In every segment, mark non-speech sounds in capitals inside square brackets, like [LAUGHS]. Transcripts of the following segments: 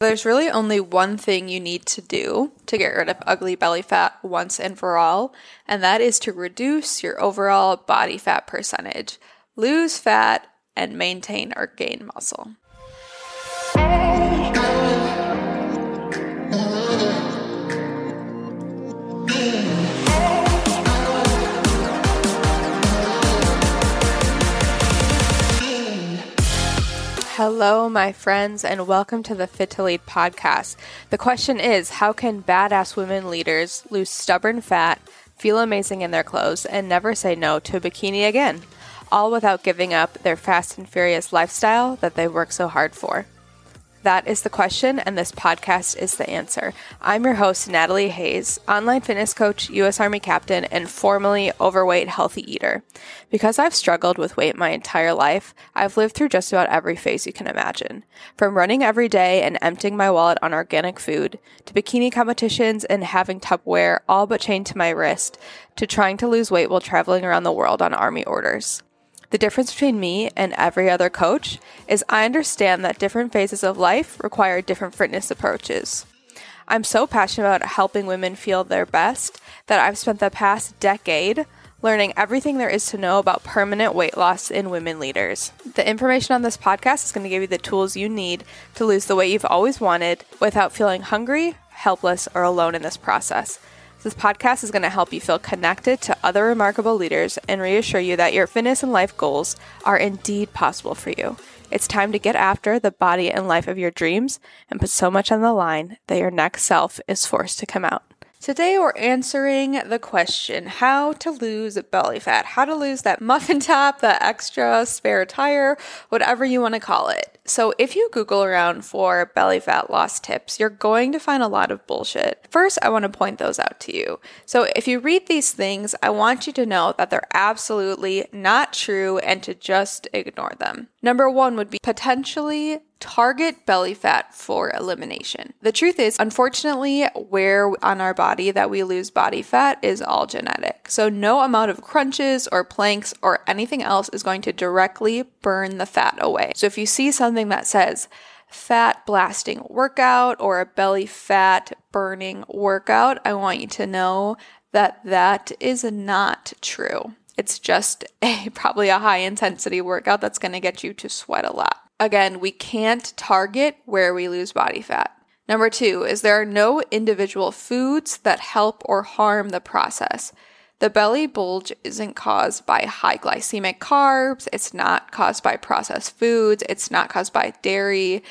There's really only one thing you need to do to get rid of ugly belly fat once and for all, and that is to reduce your overall body fat percentage, lose fat, and maintain or gain muscle. Hello, my friends, and welcome to the Fit to Lead podcast. The question is How can badass women leaders lose stubborn fat, feel amazing in their clothes, and never say no to a bikini again? All without giving up their fast and furious lifestyle that they work so hard for. That is the question, and this podcast is the answer. I'm your host, Natalie Hayes, online fitness coach, U.S. Army captain, and formerly overweight healthy eater. Because I've struggled with weight my entire life, I've lived through just about every phase you can imagine. From running every day and emptying my wallet on organic food, to bikini competitions and having Tupperware all but chained to my wrist, to trying to lose weight while traveling around the world on Army orders. The difference between me and every other coach is I understand that different phases of life require different fitness approaches. I'm so passionate about helping women feel their best that I've spent the past decade learning everything there is to know about permanent weight loss in women leaders. The information on this podcast is going to give you the tools you need to lose the weight you've always wanted without feeling hungry, helpless, or alone in this process. This podcast is going to help you feel connected to other remarkable leaders and reassure you that your fitness and life goals are indeed possible for you. It's time to get after the body and life of your dreams and put so much on the line that your next self is forced to come out. Today, we're answering the question how to lose belly fat, how to lose that muffin top, that extra spare tire, whatever you want to call it. So, if you Google around for belly fat loss tips, you're going to find a lot of bullshit. First, I want to point those out to you. So, if you read these things, I want you to know that they're absolutely not true and to just ignore them. Number one would be potentially target belly fat for elimination. The truth is, unfortunately, where on our body that we lose body fat is all genetic. So, no amount of crunches or planks or anything else is going to directly burn the fat away. So, if you see something that says, fat blasting workout or a belly fat burning workout, I want you to know that that is not true. It's just [LAUGHS] a probably a high intensity workout that's going to get you to sweat a lot. Again, we can't target where we lose body fat. Number two is there are no individual foods that help or harm the process. The belly bulge isn't caused by high glycemic carbs, it's not caused by processed foods, it's not caused by dairy.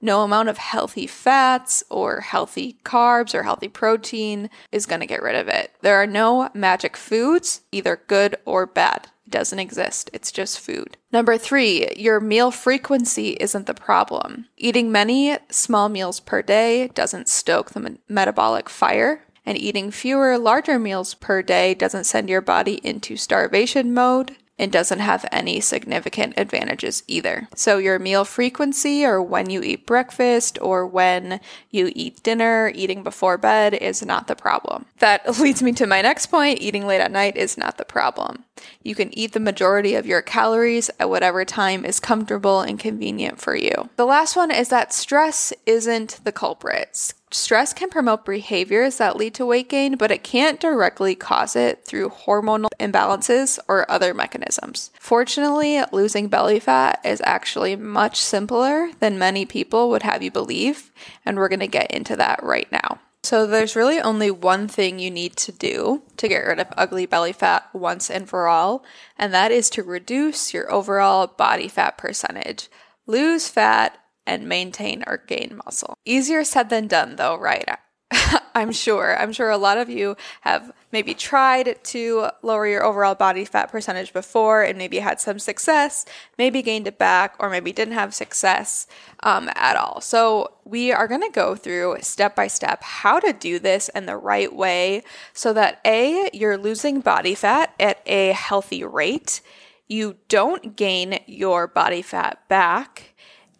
No amount of healthy fats or healthy carbs or healthy protein is going to get rid of it. There are no magic foods, either good or bad. It doesn't exist. It's just food. Number three, your meal frequency isn't the problem. Eating many small meals per day doesn't stoke the metabolic fire, and eating fewer larger meals per day doesn't send your body into starvation mode and doesn't have any significant advantages either. So, your meal frequency, or when you eat breakfast, or when you eat dinner, eating before bed, is not the problem. That [LAUGHS] leads me to my next point eating late at night is not the problem. You can eat the majority of your calories at whatever time is comfortable and convenient for you. The last one is that stress isn't the culprit. Stress can promote behaviors that lead to weight gain, but it can't directly cause it through hormonal imbalances or other mechanisms. Fortunately, losing belly fat is actually much simpler than many people would have you believe, and we're going to get into that right now. So, there's really only one thing you need to do to get rid of ugly belly fat once and for all, and that is to reduce your overall body fat percentage. Lose fat and maintain or gain muscle. Easier said than done, though, right? [LAUGHS] I'm sure. I'm sure a lot of you have maybe tried to lower your overall body fat percentage before and maybe had some success, maybe gained it back, or maybe didn't have success um, at all. So, we are going to go through step by step how to do this in the right way so that A, you're losing body fat at a healthy rate, you don't gain your body fat back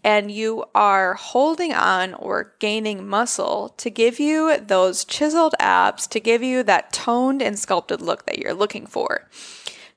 and you are holding on or gaining muscle to give you those chiseled abs, to give you that toned and sculpted look that you're looking for.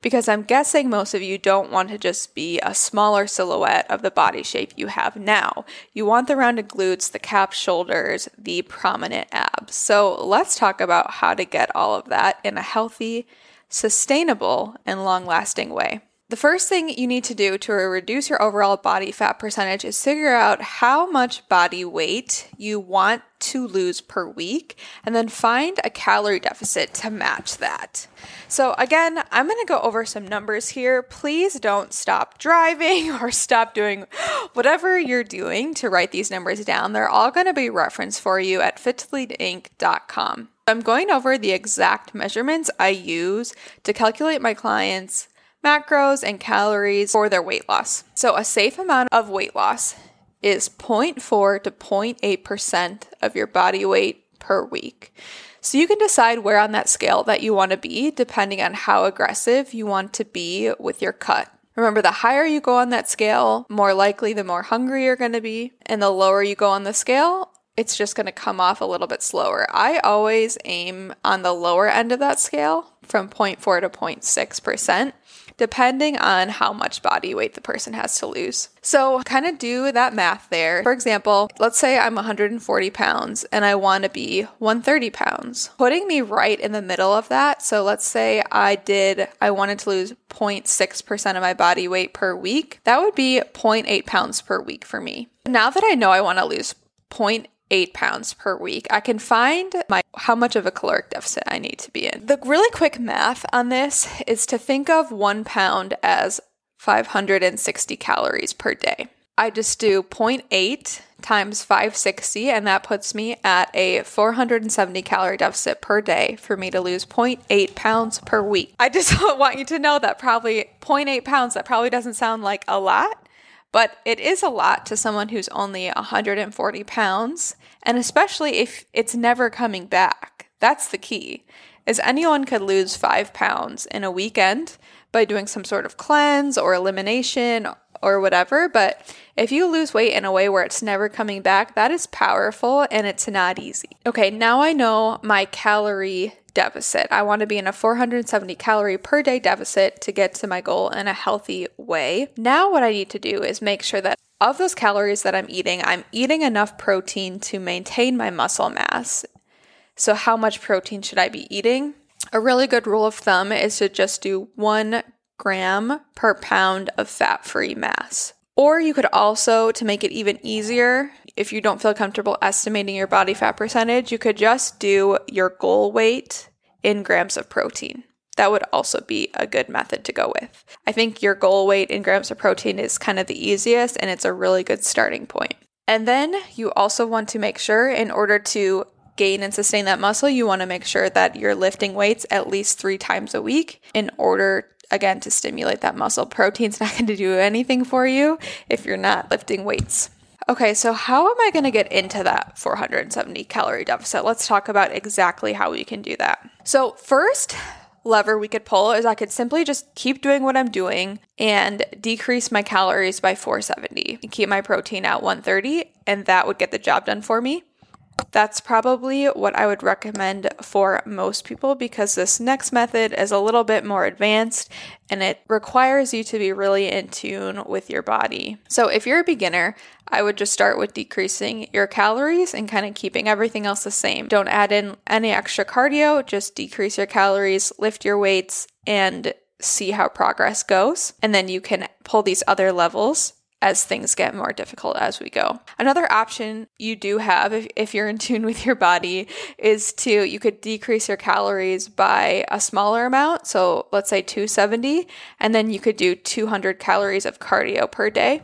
because I'm guessing most of you don't want to just be a smaller silhouette of the body shape you have now. You want the rounded glutes, the cap shoulders, the prominent abs. So let's talk about how to get all of that in a healthy, sustainable, and long lasting way. The first thing you need to do to reduce your overall body fat percentage is figure out how much body weight you want to lose per week and then find a calorie deficit to match that. So, again, I'm going to go over some numbers here. Please don't stop driving [LAUGHS] or stop doing whatever you're doing to write these numbers down. They're all going to be referenced for you at fittoleadinc.com. I'm going over the exact measurements I use to calculate my clients' macros and calories for their weight loss. So, a safe amount of weight loss is 0.4 to 0.8% of your body weight per week. So, you can decide where on that scale that you want to be depending on how aggressive you want to be with your cut. Remember, the higher you go on that scale, more likely the more hungry you're going to be. And the lower you go on the scale, it's just going to come off a little bit slower. I always aim on the lower end of that scale from 0.4 to 0.6% depending on how much body weight the person has to lose. So, kind of do that math there. For example, let's say I'm 140 pounds and I want to be 130 pounds. Putting me right in the middle of that. So, let's say I did, I wanted to lose 0.6% of my body weight per week. That would be 0.8 pounds per week for me. Now that I know I want to lose 0.8 eight pounds per week, I can find my how much of a caloric deficit I need to be in. The really quick math on this is to think of one pound as 560 calories per day. I just do 0.8 times 560, and that puts me at a 470 calorie deficit per day for me to lose 0.8 pounds per week. I just [LAUGHS] want you to know that probably 0.8 pounds, that probably doesn't sound like a lot, but it is a lot to someone who's only 140 pounds, and especially if it's never coming back. That's the key. Is anyone could lose 5 pounds in a weekend by doing some sort of cleanse or elimination or whatever, but if you lose weight in a way where it's never coming back, that is powerful and it's not easy. Okay, now I know my calorie deficit. I want to be in a 470 calorie per day deficit to get to my goal in a healthy way. Now, what I need to do is make sure that of those calories that I'm eating, I'm eating enough protein to maintain my muscle mass. So, how much protein should I be eating? A really good rule of thumb is to just do one gram per pound of fat free mass. Or you could also, to make it even easier, if you don't feel comfortable estimating your body fat percentage, you could just do your goal weight in grams of protein. That would also be a good method to go with. I think your goal weight in grams of protein is kind of the easiest and it's a really good starting point. And then you also want to make sure, in order to gain and sustain that muscle, you want to make sure that you're lifting weights at least three times a week in order again to stimulate that muscle. Protein's [LAUGHS] not going to do anything for you if you're not lifting weights. Okay, so how am I going to get into that 470 calorie deficit? Let's talk about exactly how we can do that. So, first lever we could pull is I could simply just keep doing what I'm doing and decrease my calories by 470 and keep my protein at 130, and that would get the job done for me. That's probably what I would recommend for most people because this next method is a little bit more advanced and it requires you to be really in tune with your body. So, if you're a beginner, I would just start with decreasing your calories and kind of keeping everything else the same. Don't add in any extra cardio, just decrease your calories, lift your weights, and see how progress goes. And then you can pull these other levels as things get more difficult as we go. Another option you do have if, if you're in tune with your body is to you could decrease your calories by a smaller amount, so let's say 270, and then you could do 200 calories of cardio per day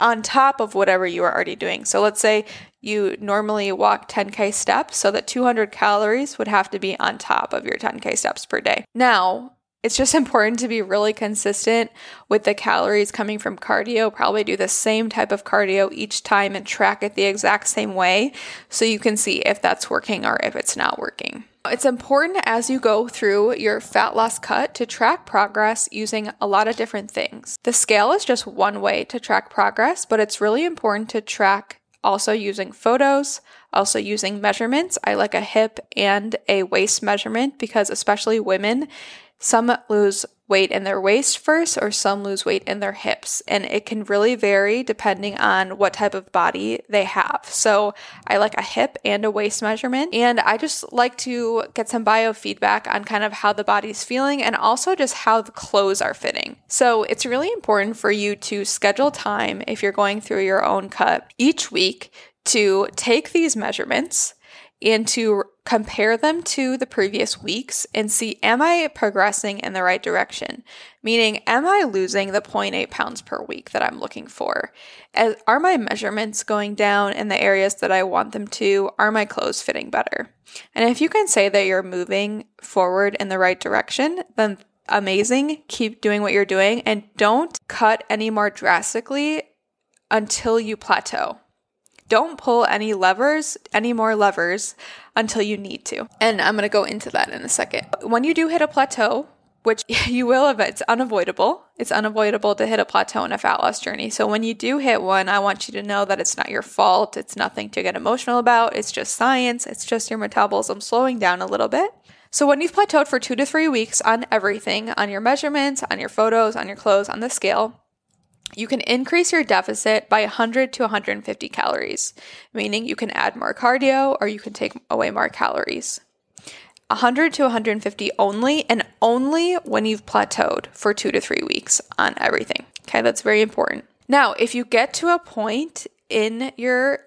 on top of whatever you are already doing. So let's say you normally walk 10k steps, so that 200 calories would have to be on top of your 10k steps per day. Now, it's just [LAUGHS] important to be really consistent with the calories coming from cardio. Probably do the same type of cardio each time and track it the exact same way so you can see if that's working or if it's not working. It's important as you go through your fat loss cut to track progress using a lot of different things. The scale is just one way to track progress, but it's really important to track also using photos, also using measurements. I like a hip and a waist measurement because, especially women, some lose weight in their waist first or some lose weight in their hips. And it can really vary depending on what type of body they have. So I like a hip and a waist measurement. And I just like to get some biofeedback on kind of how the body's feeling and also just how the clothes are fitting. So it's really important for you to schedule time if you're going through your own cut each week to take these measurements and to compare them to the previous weeks and see am I progressing in the right direction? Meaning, am I losing the 0.8 pounds per week that I'm looking for? As, are my measurements going down in the areas that I want them to? Are my clothes fitting better? And if you can say that you're moving forward in the right direction, then amazing. Keep doing what you're doing and don't cut any more drastically until you plateau. Don't pull any levers, any more levers until you need to. And I'm going to go into that in a second. When you do hit a plateau, which [LAUGHS] you will it's unavoidable. It's unavoidable to hit a plateau in a fat loss journey. So when you do hit one, I want you to know that it's not your fault. It's nothing to get emotional about. It's just science. It's just your metabolism slowing down a little bit. So when you've plateaued for two to three weeks on everything, on your measurements, on your photos, on your clothes, on the scale, you can increase your deficit by 100 to 150 calories, meaning you can add more cardio or you can take away more calories. 100 to 150 only, and only when you've plateaued for two to three weeks on everything. Okay, that's very important. Now, if you get to a point in your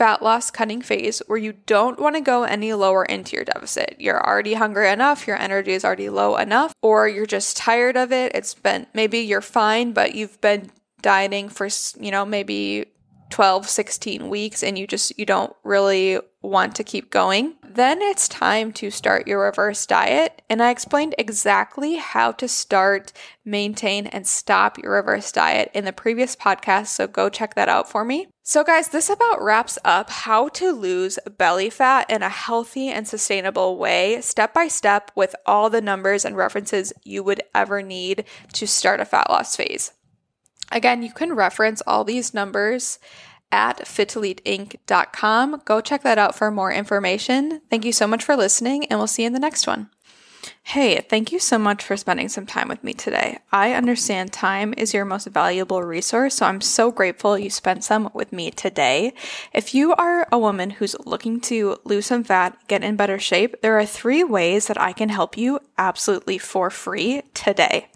fat loss cutting phase where you don't want to go any lower into your deficit. You're already hungry enough, your energy is already low enough, or you're just tired of it. It's been maybe you're fine, but you've been dieting for, you know, maybe 12, 16 weeks and you just you don't really want to keep going, then it's time to start your reverse diet. And I explained exactly how to start, maintain, and stop your reverse diet in the previous podcast. So go check that out for me. So, guys, this about wraps up how to lose belly fat in a healthy and sustainable way, step by step, with all the numbers and references you would ever need to start a fat loss phase. Again, you can reference all these numbers at fittoleadinc.com. Go check that out for more information. Thank you so much for listening, and we'll see you in the next one. Hey, thank you so much for spending some time with me today. I understand time is your most valuable resource, so I'm so grateful you spent some with me today. If you are a woman who's looking to lose some fat, get in better shape, there are three ways that I can help you absolutely for free today.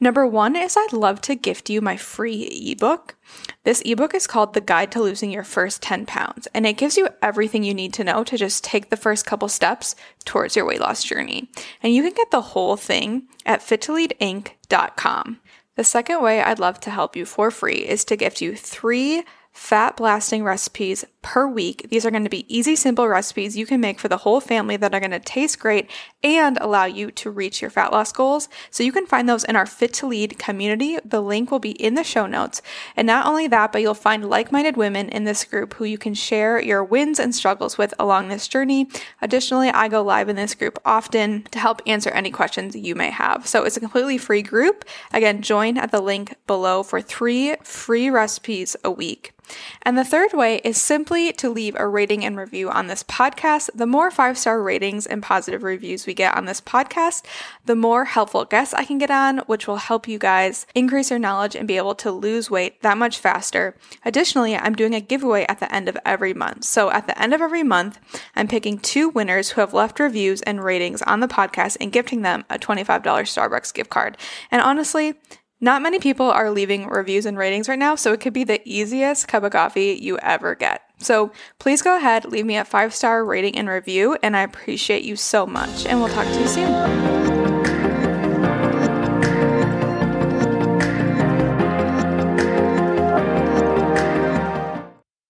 Number one is I'd love to gift you my free ebook. This ebook is called The Guide to Losing Your First 10 Pounds, and it gives you everything you need to know to just take the first couple steps towards your weight loss journey. And you can get the whole thing at fittoleadinc.com. The second way I'd love to help you for free is to gift you three fat blasting recipes per week. These are going to be easy, simple recipes you can make for the whole family that are going to taste great and allow you to reach your fat loss goals. So you can find those in our Fit to Lead community. The link will be in the show notes. And not only that, but you'll find like minded women in this group who you can share your wins and struggles with along this journey. Additionally, I go live in this group often to help answer any questions you may have. So it's a completely free group. Again, join at the link below for three free recipes a week. And the third way is simply to leave a rating and review on this podcast. The more five star ratings and positive reviews we get on this podcast, the more helpful guests I can get on, which will help you guys increase your knowledge and be able to lose weight that much faster. Additionally, I'm doing a giveaway at the end of every month. So at the end of every month, I'm picking two winners who have left reviews and ratings on the podcast and gifting them a $25 Starbucks gift card. And honestly, not many people are leaving reviews and ratings right now, so it could be the easiest cup of coffee you ever get. So please go ahead, leave me a five star rating and review, and I appreciate you so much. And we'll talk to you soon.